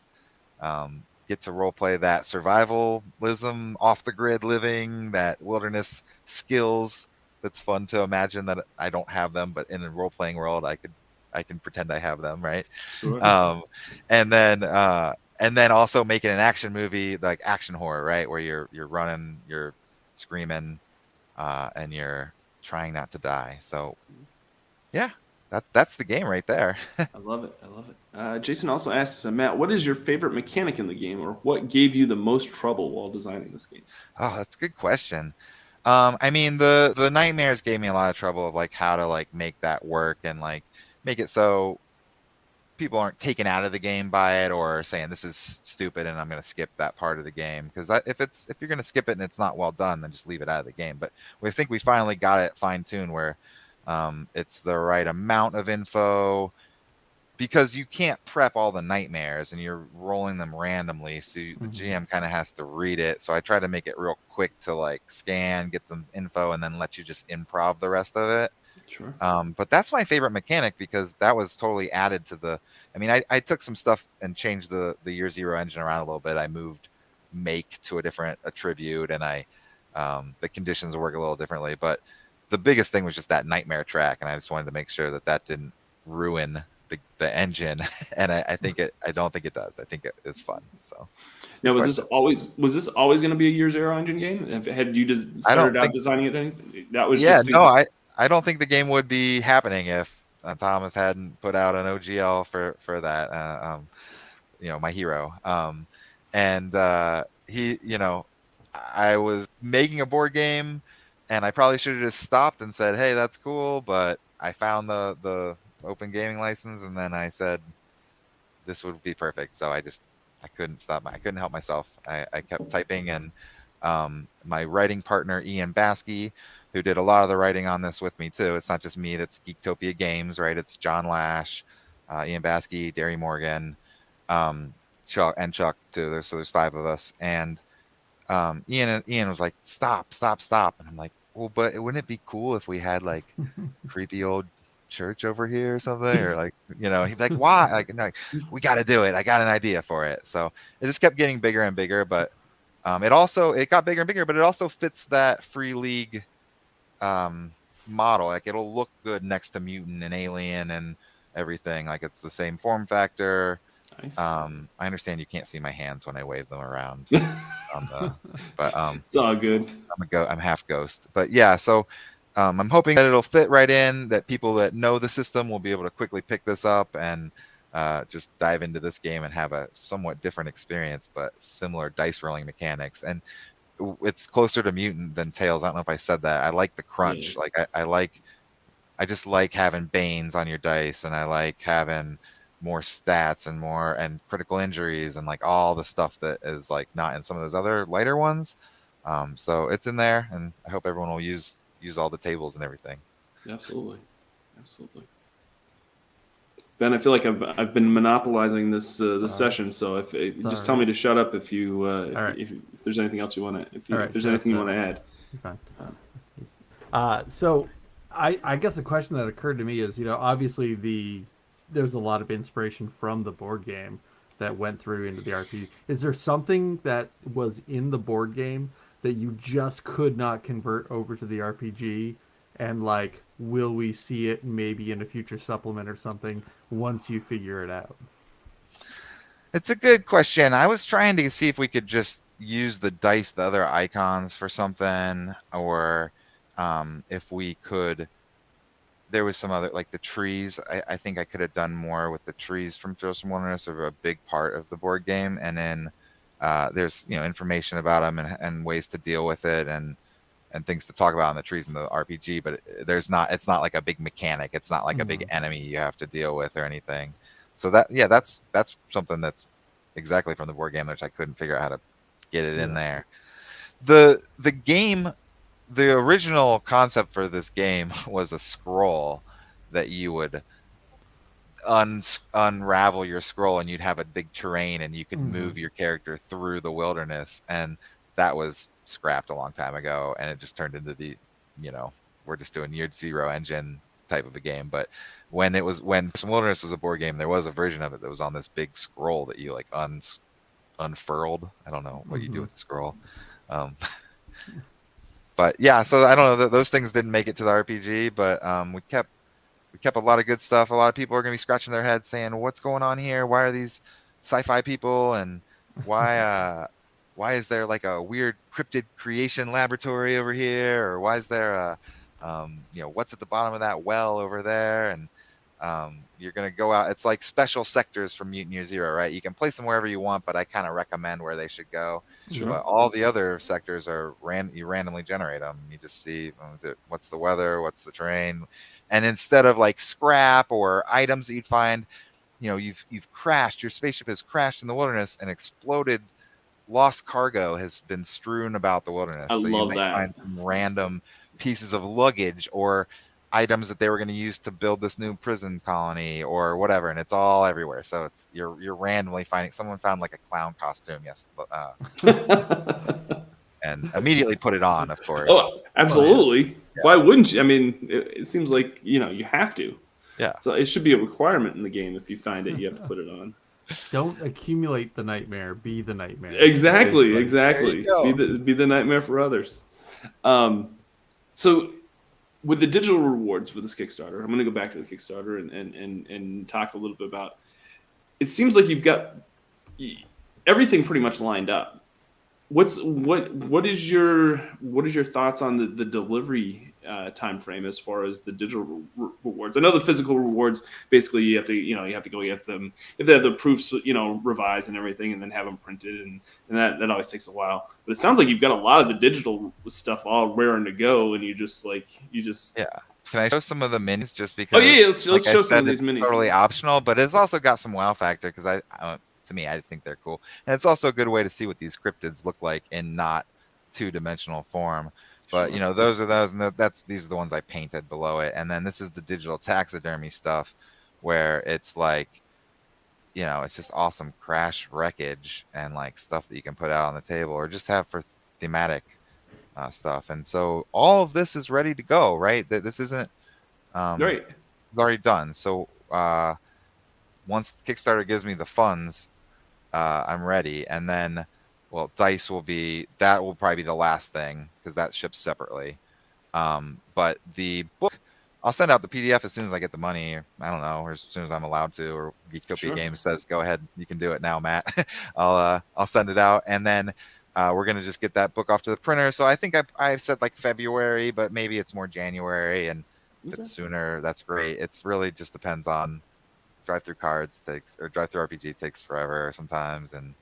um, get to role play that survivalism off the grid living that wilderness skills that's fun to imagine that i don't have them but in a role playing world i could i can pretend i have them right Sure. um, and then uh, and then also making an action movie like action horror, right, where you're you're running, you're screaming, uh, and you're trying not to die. So, yeah, that's that's the game right there. I love it. I love it. Uh, Jason also asks uh, Matt, what is your favorite mechanic in the game, or what gave you the most trouble while designing this game? Oh, that's a good question. Um, I mean, the the nightmares gave me a lot of trouble of like how to like make that work and like make it so people aren't taken out of the game by it or saying this is stupid and I'm going to skip that part of the game because if it's if you're going to skip it and it's not well done, then just leave it out of the game. But we think we finally got it fine tuned where um, it's the right amount of info because you can't prep all the nightmares and you're rolling them randomly so you, the Mhm. gm kind of has to read it so i try to make it real quick to like scan get the info and then let you just improv the rest of it Sure. um, but that's my favorite mechanic because that was totally added to the i mean i, I took some stuff and changed the the year zero engine around a little bit i moved make to a different attribute and i um, the conditions work a little differently but the biggest thing was just that nightmare track and i just wanted to make sure that that didn't ruin the, the engine and I, I think it i don't think it does i think it is fun so Now, was this always was this always going to be a year zero engine game? Have, had you just started out think- designing it? any- That was yeah no i i don't think the game would be happening if uh, thomas hadn't put out an ogl for for that uh, um you know my hero um and uh he you know i was making a board game and i probably should have just stopped and said hey that's cool but i found the the open gaming license and then i said this would be perfect so i just i couldn't stop i couldn't help myself i, I kept typing and um, my writing partner ian baskey who did a lot of the writing on this with me too. It's not just me. That's Geektopia Games, right? It's John Lash, uh, Ian Baskey, Derry Morgan, um, Chuck, and Chuck too. There's so there's five of us, and um, Ian Ian was like, "Stop, stop, stop!" And I'm like, "Well, but wouldn't it be cool if we had like creepy old church over here or something, or like you know?" He'd be like, "Why?" Like, no, we got to do it. I got an idea for it. So it just kept getting bigger and bigger, but um, it also it got bigger and bigger, but it also fits that free league um, model. Like it'll look good next to mutant and alien and everything. Like it's the same form factor. Nice. Um, I understand you can't see my hands when I wave them around on the, but um, it's all good. I'm a go. I'm half ghost, but yeah. So um, I'm hoping that it'll fit right in. That people that know the system will be able to quickly pick this up and uh, just dive into this game and have a somewhat different experience, but similar dice rolling mechanics. And it's closer to mutant than Tales. I don't know if I said that. I like the crunch. Yeah. Like I, I like. I just like having banes on your dice, and I like having more stats and more and critical injuries and like all the stuff that is like not in some of those other lighter ones. Um, so it's in there, and I hope everyone will use use all the tables and everything. Absolutely. Absolutely. Ben, I feel like I've, I've been monopolizing this uh, this all session. So if, if all just tell me to shut up if you uh, if, All right. if, if there's anything else you want to if, you, All right, if there's anything you want to add. Uh, so, I I guess a question that occurred to me is, you know, obviously the there's a lot of inspiration from the board game that went through into the RPG. Is there something that was in the board game that you just could not convert over to the RPG? And like, will we see it maybe in a future supplement or something once you figure it out? It's a good question. I was trying to see if we could just use the dice, the other icons for something, or um, if we could. There was some other like the trees. I, I think I could have done more with the trees from Fearsome Wilderness, are a big part of the board game, and then uh, there's you know information about them and, and ways to deal with it and and things to talk about in the trees in the RPG. But there's not it's not like a big mechanic. It's not like mm-hmm. a big mm-hmm. enemy you have to deal with or anything. So that yeah, that's that's something that's exactly from the board game, which I couldn't figure out how to get it yeah. in there. The the game, the original concept for this game was a scroll that you would un- unravel your scroll and you'd have a big terrain and you could mm-hmm. move your character through the wilderness and that was scrapped a long time ago and it just turned into the you know we're just doing year zero engine type of a game but when it was when some wilderness was a board game there was a version of it that was on this big scroll that you like un unfurled i don't know what mm-hmm. you do mm-hmm. with the scroll um, but yeah so i don't know those things didn't make it to the rpg but um, we kept we kept a lot of good stuff. A lot of people are going to be scratching their heads saying, "What's going on here? Why are these sci-fi people and why uh, why is there like a weird cryptid creation laboratory over here, or why is there a um, you know what's at the bottom of that well over there?" And um, you're going to go out. It's like special sectors from Mutant Year Zero, right? You can place them wherever you want, but I kind of recommend where they should go. Sure. But all the other sectors are ran. You randomly generate them. You just see what's the weather, what's the terrain, and instead of like scrap or items that you'd find you know you've you've crashed your spaceship has crashed in the wilderness and exploded lost cargo has been strewn about the wilderness I so love you might that. find some random pieces of luggage or items that they were going to use to build this new prison colony or whatever and it's all everywhere so it's you're you're randomly finding someone found like a clown costume yes uh, and immediately put it on of course oh absolutely yeah. Why wouldn't you? I mean, it, it, seems like you know you have to. Yeah. So it should be a requirement in the game. If you find it, you have to put it on. Don't accumulate the nightmare. Be the nightmare. Exactly. Like, exactly. Be the be the nightmare for others. Um, so with the digital rewards for this Kickstarter, I'm going to go back to the Kickstarter and and and and talk a little bit about. It seems like you've got everything pretty much lined up what's what what is your what is your thoughts on the, the delivery uh, time frame as far as the digital re- rewards? I know the physical rewards basically you have to you know you have to go get them if they have the proofs you know revised and everything and then have them printed and, and that that always takes a while. But it sounds like you've got a lot of the digital stuff all raring to go and you just like you just yeah. Can I show some of the minis just because? Oh yeah, let's, let's show some of these minis. Totally optional, but it's also got some wow factor because I, I to me, I just think they're cool, and it's also a good way to see what these cryptids look like in not two-dimensional form. But you know, those are those, and that's these are the ones I painted below it, and then this is the digital taxidermy stuff, where it's like, you know, it's just awesome crash wreckage and like stuff that you can put out on the table or just have for thematic uh, stuff. And so all of this is ready to go, right? That this isn't um, right. It's already done. So uh, once Kickstarter gives me the funds, uh, I'm ready. And then, well, dice will be that will probably be the last thing because that ships separately. Um, but the book, I'll send out the PDF as soon as I get the money. I don't know, or as soon as I'm allowed to. Or Geektopia sure. Games says, "Go ahead, you can do it now, Matt." I'll uh, I'll send it out, and then uh, we're gonna just get that book off to the printer. So I think I I said like February, but maybe it's more January, and if okay. it's sooner, that's great. It's really just depends on DriveThruCards takes or DriveThruRPG takes forever sometimes, and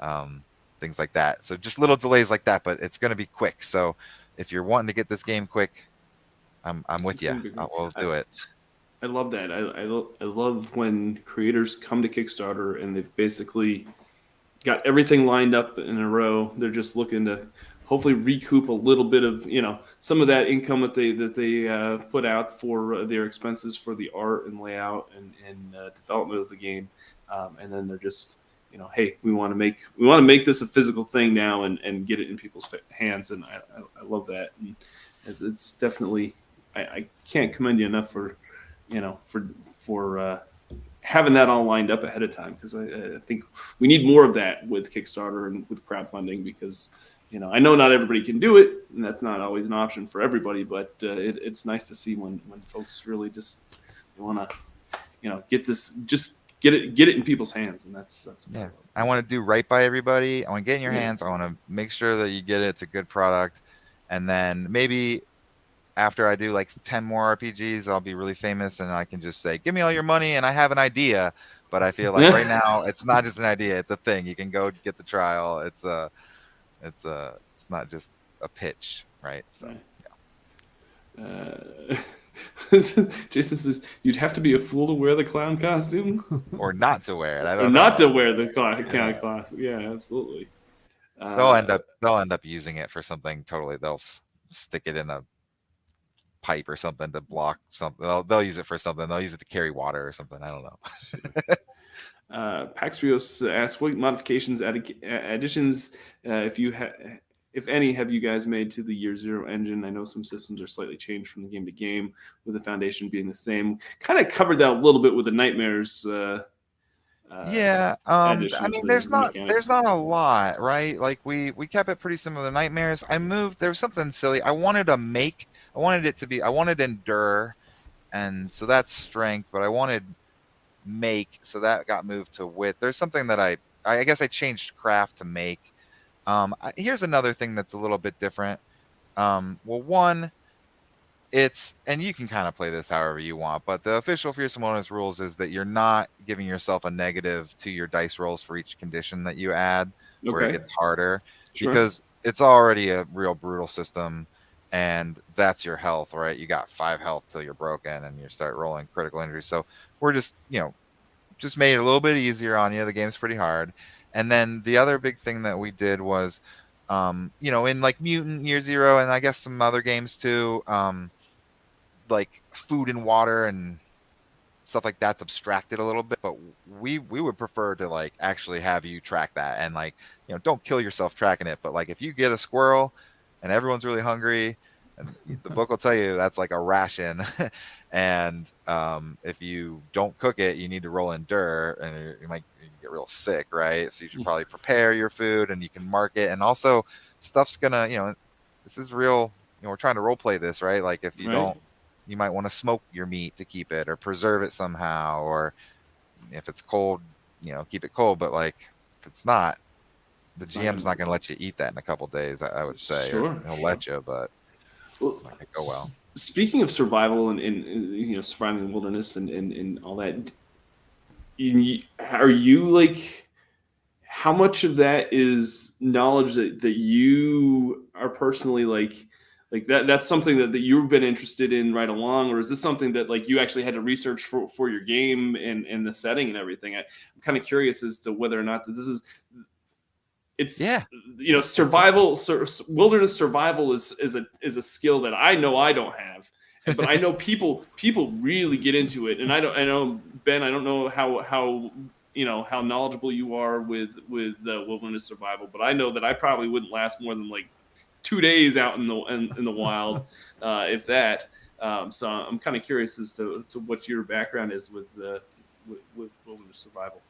um, things like that. So just little delays like that, but it's going to be quick. So if you're wanting to get this game quick, I'm I'm with you. We'll do it. I love that. I, I, I love when creators come to Kickstarter and they've basically got everything lined up in a row. They're just looking to hopefully recoup a little bit of you know some of that income that they that they uh, put out for uh, their expenses for the art and layout and, and uh, development of the game, um, and then they're just you know hey we want to make we want to make this a physical thing now and, and get it in people's hands and I, I, I love that and it's definitely I, I, can't commend you enough for you know for for uh, having that all lined up ahead of time because I, I think we need more of that with Kickstarter and with crowdfunding because you know, I know not everybody can do it, and that's not always an option for everybody. But uh, it, it's nice to see when when folks really just want to, you know, get this just get it get it in people's hands, and that's that's yeah. I want to do right by everybody. I want to get in your yeah. hands. I want to make sure that you get it. It's a good product, and then maybe after I do like ten more RPGs, I'll be really famous, and I can just say, "Give me all your money," and I have an idea But I feel like right now it's not just an idea; it's a thing. You can go get the trial. It's a, it's a, it's not just a pitch, right? So. Right. Uh, Jason says you'd have to be a fool to wear the clown costume, or not to wear it. I or don't not know. to wear the clown costume. Yeah, absolutely. Uh, They'll end up they'll end up using it for something totally. They'll s- stick it in a pipe or something to block something. They'll, they'll use it for something. They'll use it to carry water or something. I don't know. Uh, Pax Rios asks, "What modifications, uh, additions, uh, if you ha- if any, have you guys made to the Year Zero engine? I know some systems are slightly changed from the game to game, with the foundation being the same. Kind of covered that a little bit with the Nightmares. Uh, uh, yeah um i mean the there's not mechanics. there's not a lot right like we we kept it pretty similar to nightmares i moved there was something silly i wanted to make i wanted it to be i wanted endure and so that's strength but i wanted make so that got moved to wits. there's something that i i guess i changed craft to make um here's another thing that's a little bit different. Um well one it's and you can kind of play this however you want but the official fearsome wilderness rules is that you're not giving yourself a negative to your dice rolls for each condition that you add where it gets harder sure. because it's already a real brutal system and that's your health right? You got five health till you're broken and you start rolling critical injuries so we're just you know just made it a little bit easier on you. The game's pretty hard and then the other big thing that we did was um, you know in like mutant year zero and i guess some other games too um, like food and water and stuff like that's abstracted a little bit but we we would prefer to like actually have you track that and like you know don't kill yourself tracking it but like if you get a squirrel and everyone's really hungry and the book will tell you that's like a ration. And um, if you don't cook it you need to roll endure and you- might you get real sick right? So you should probably prepare your food and you can mark it. And also stuff's gonna you know this is real you know we're trying to role play this right? Like if you Right. don't you might want to smoke your meat to keep it or preserve it somehow or if it's cold you know keep it cold. But like if it's not the It's gm's gonna- not going to let you eat that in a couple days i, I would say sure, he'll sure. let you but Well, it's not going to go well. Speaking of survival and, and, and, you know surviving the wilderness and, and, and all that, you- are you like how much of that is knowledge that, that you are personally like like that that's something that, that you've been interested in right along or is this something that like you actually had to research for, for your game and, and the setting and everything? I, i'm kind of curious as to whether or not that this is it's Yeah. you know survival sur- wilderness survival is is a is a skill that i know i don't have but i know people people really get into it. And i don't i know ben i don't know how how you know how knowledgeable you are with with the wilderness survival but i know that i probably wouldn't last more than like two days out in the in, in the wild uh, if that. Um, so i'm kind of curious as to, to what your background is with the with, with wilderness survival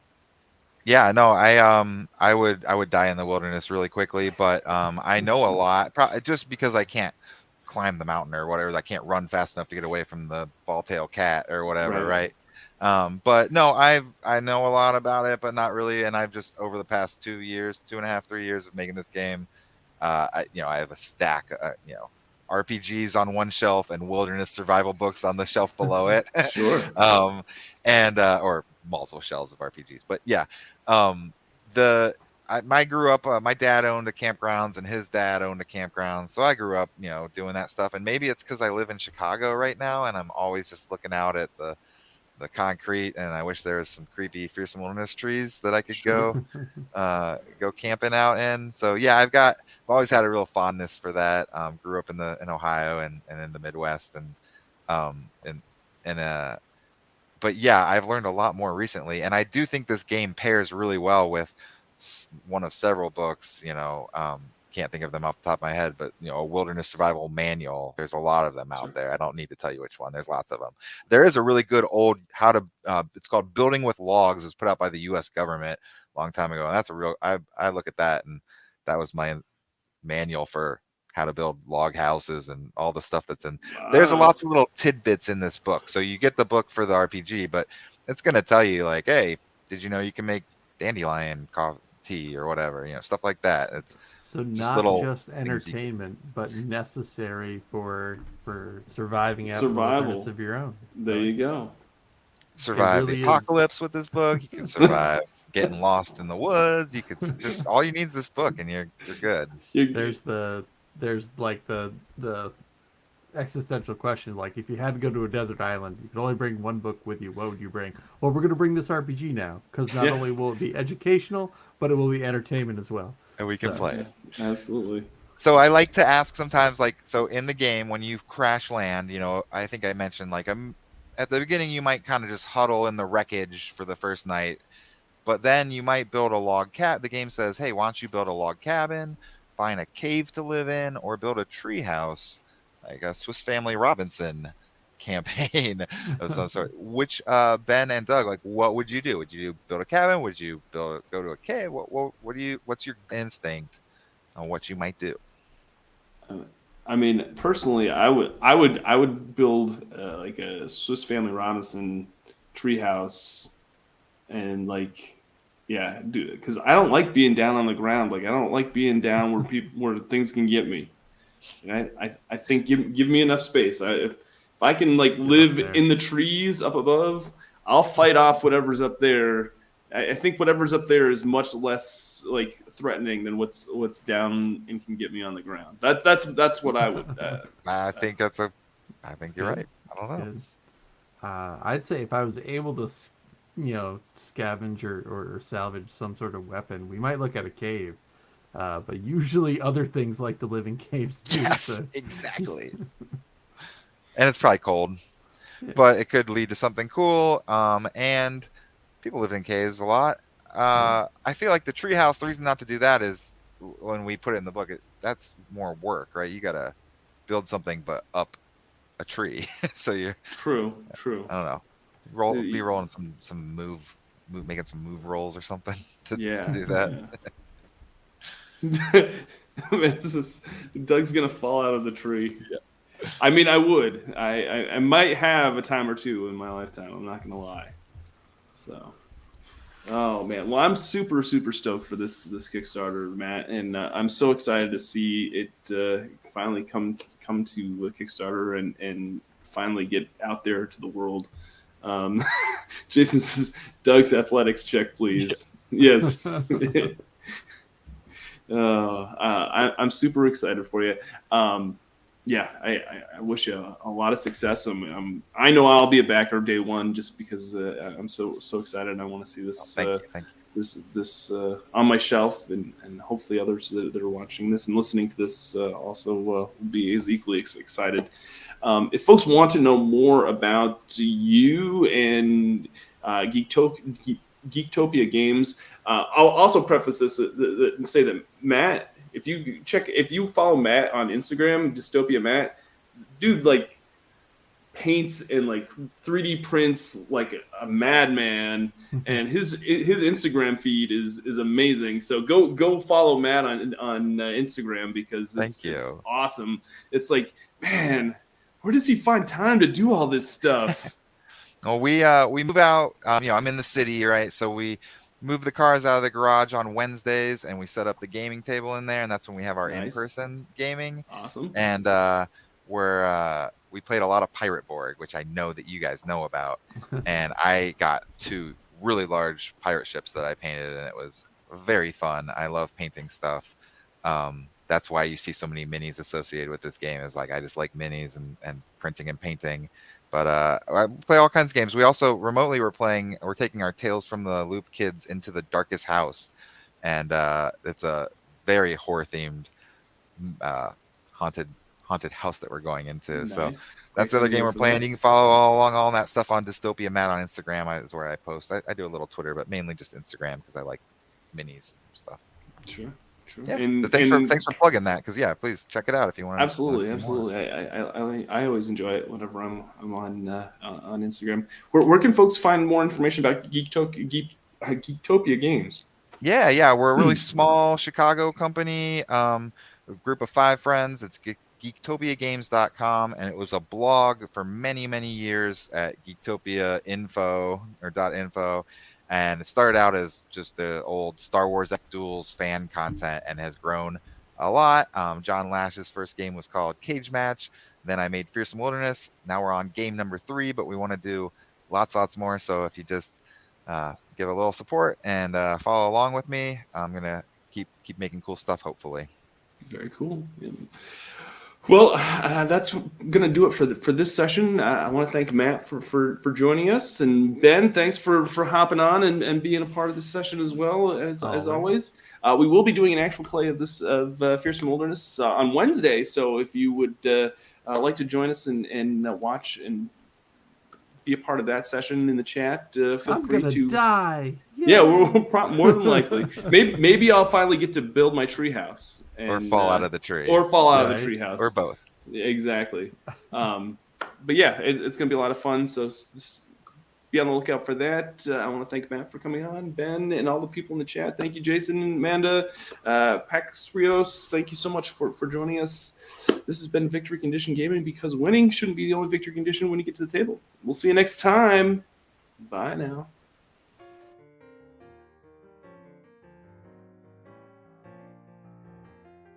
yeah no i um i would i would die in the wilderness really quickly but um i know a lot pro- just because i can't climb the mountain or whatever i can't run fast enough to get away from the ball tail cat or whatever Right. right, um but no i've i know a lot about it but not really and i've just over the past two years two and a half three years of making this game uh i you know i have a stack uh, you know rpgs on one shelf and wilderness survival books on the shelf below it sure um, and uh, or multiple shelves of RPGs. But yeah, um, the I, my grew up. Uh, my dad owned a campgrounds, and his dad owned a campground. So I grew up, you know, doing that stuff. And maybe it's because I live in Chicago right now, and I'm always just looking out at the the concrete. And I wish there was some creepy, fearsome wilderness trees that I could go uh, go camping out in. So yeah, I've got I've always had a real fondness for that. Um, grew up in the in Ohio and, and in the Midwest and um and and uh but yeah, I've learned a lot more recently, and I do think this game pairs really well with one of several books. You know, um, can't think of them off the top of my head, but you know, a wilderness survival manual. There's a lot of them out Sure. there. I don't need to tell you which one. There's lots of them. There is a really good old how to. Uh, it's called Building with Logs. It was put out by the U.S. government a long time ago, and that's a real. I I look at that, and that was my manual for how to build log houses and all the stuff that's in there's a lots of little tidbits in this book. So you get the book for the RPG, but it's going to tell you like, hey, did you know you can make dandelion coffee tea or whatever, you know, stuff like that. It's So Just not little just things you- entertainment, but necessary for for surviving out in the Survival. of your own. There you go. survive really the is. apocalypse with this book. You can survive getting lost in the woods. You could just all you need is this book, and you're you're good. There's the there's like the the existential question like if you had to go to a desert island you could only bring one book with you what would you bring well we're going to bring this rpg now because not Yeah. only will it be educational but it will be entertainment as well And we can So- play it. absolutely. So I like to ask sometimes, like, so in the game when you crash land, you know, I think I mentioned like I'm at the beginning you might kind of just huddle in the wreckage for the first night, but then you might build a log cat. The game says, hey, why don't you build a log cabin, find a cave to live in, or build a tree house, like a Swiss Family Robinson campaign of some sort. Which uh, Ben and Doug, like, what would you do? Would you build a cabin? Would you build go to a cave? What what what do you? What's your instinct on what you might do? I mean, personally, I would, I would, I would build uh, like a Swiss Family Robinson treehouse, and like, yeah, do it because I don't like being down on the ground. Like, I don't like being down where people where things can get me. And I, I, I think give give me enough space. I, if if I can like live in the trees up above, I'll fight off whatever's up there. I, I think whatever's up there is much less like threatening than what's what's down and can get me on the ground. That that's that's what I would. Uh, I think that's a. I think you're right. I don't know. Uh, I'd say if I was able to, s- you know, scavenge or, or salvage some sort of weapon, we might look at a cave. Uh, but usually other things like the living caves too. Yes, so- exactly. and it's probably cold, Yeah. but it could lead to something cool. Um, and people live in caves a lot. Uh, I feel like the treehouse. The reason not to do that is when we put it in the book. It, that's more work, right? You gotta build something, but up a tree. so you're. true, true. I don't know. Roll. Uh, Be rolling some some move, move making some move rolls or something to, Yeah, to do that. yeah. This is- Doug's gonna fall out of the tree. I mean, I would. I, I I might have a time or two in my lifetime. I'm not gonna lie. So, oh man. Well, I'm super super stoked for this this Kickstarter, Matt, and uh, I'm so excited to see it uh, finally come come to a Kickstarter and and finally get out there to the world. Um, Jason says, "Doug's athletics check, please." Yes. uh, uh, I, I'm super excited for you. Um, yeah, I, I, I wish you a, a lot of success. I'm, I'm, I know I'll be a backer day one just because uh, I'm so so excited. and I want to see Oh, this thank uh, you. Thank you. this this uh, on my shelf, and, and hopefully others that, that are watching this and listening to this uh, also uh, will be as equally ex- excited. Um, if folks want to know more about you and uh, Geekto- Geek, Geektopia Games, uh, I'll also preface this uh, and say that Matt, if you check, if you follow Matt on Instagram, Dystopia Matt, dude, like paints and like 3D prints like a, madman, and his his Instagram feed is is amazing. So go go follow Matt on on uh, Instagram because it's, Thank it's awesome. It's like man, where does he find time to do all this stuff? Well, we uh we move out. Um, you know, I'm in the city, right? So we move the cars out of the garage on Wednesdays, and we set up the gaming table in there, and that's when we have our Nice. in-person gaming. awesome. And uh, we're uh, we played a lot of Pirate Borg, which I know that you guys know about. and I got two really large pirate ships that I painted, and it was very fun. I love painting stuff. Um, that's why you see so many minis associated with this game. Is like I just like minis and, and printing and painting. But uh, I play all kinds of games. We also remotely we're playing. We're taking our Tales from the Loop kids into the Darkest House, and uh, it's a very horror themed, uh, haunted haunted house that we're going into. So Nice. that's the other game we're playing. You can follow all along all that stuff on Dystopia Matt on Instagram. I, is where I post. I, I do a little Twitter, but mainly just Instagram because I like minis and stuff. Sure, sure. Yeah. And, but thanks and- for thanks for plugging that because yeah, please check it out if you want. Absolutely, absolutely. I, I, I, I always enjoy it whenever I'm I'm on uh, on Instagram. Where, where can folks find more information about Geekto- Geek, uh, Geektopia games? Yeah, yeah, we're a really Hmm. small Chicago company. Um, a group of five friends. It's Geek- geektopiagames.com and it was a blog for many many years at geektopia info or dot info and it started out as just the old star wars duels fan content and has grown a lot um, john lash's first game was called cage match then i made fearsome wilderness now we're on game number three but we want to do lots, lots more. So if you just uh, give a little support and uh, follow along with me, I'm gonna keep keep making cool stuff. Hopefully. Very cool. Yeah. Well, uh, that's going to do it for the, for this session. Uh, I want to thank Matt for, for, for joining us, and Ben, thanks for, for hopping on and, and being a part of this session as well as as Always. Uh, we will be doing an actual play of this of uh, Fearsome Wilderness uh, on Wednesday. So if you would uh, like to join us and and uh, watch and be a part of that session in the chat, uh, feel I'm free gonna to. die. Yeah, we're, pro- more than likely. maybe maybe I'll finally get to build my treehouse or fall uh, out of the tree. or fall out Right. of the treehouse or both. Exactly. Um, but yeah, it, it's going to be a lot of fun. So s- s- be on the lookout for that. Uh, I want to thank Matt for coming on, Ben, and all the people in the chat. Thank you, Jason, Amanda, uh, Pax Rios. Thank you so much for, for joining us. This has been Victory Condition Gaming because winning shouldn't be the only victory condition when you get to the table. We'll see you next time. Bye now.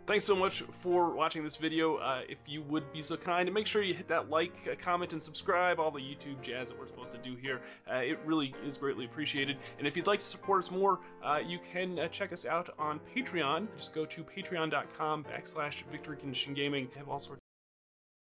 Thanks so much for watching this video. Uh, if you would be so kind, make sure you hit that like, uh, comment, and subscribe, all the YouTube jazz that we're supposed to do here. Uh, it really is greatly appreciated. And if you'd like to support us more, uh, you can uh, check us out on Patreon. Just go to patreon.com backslash victory condition gaming. Have all sorts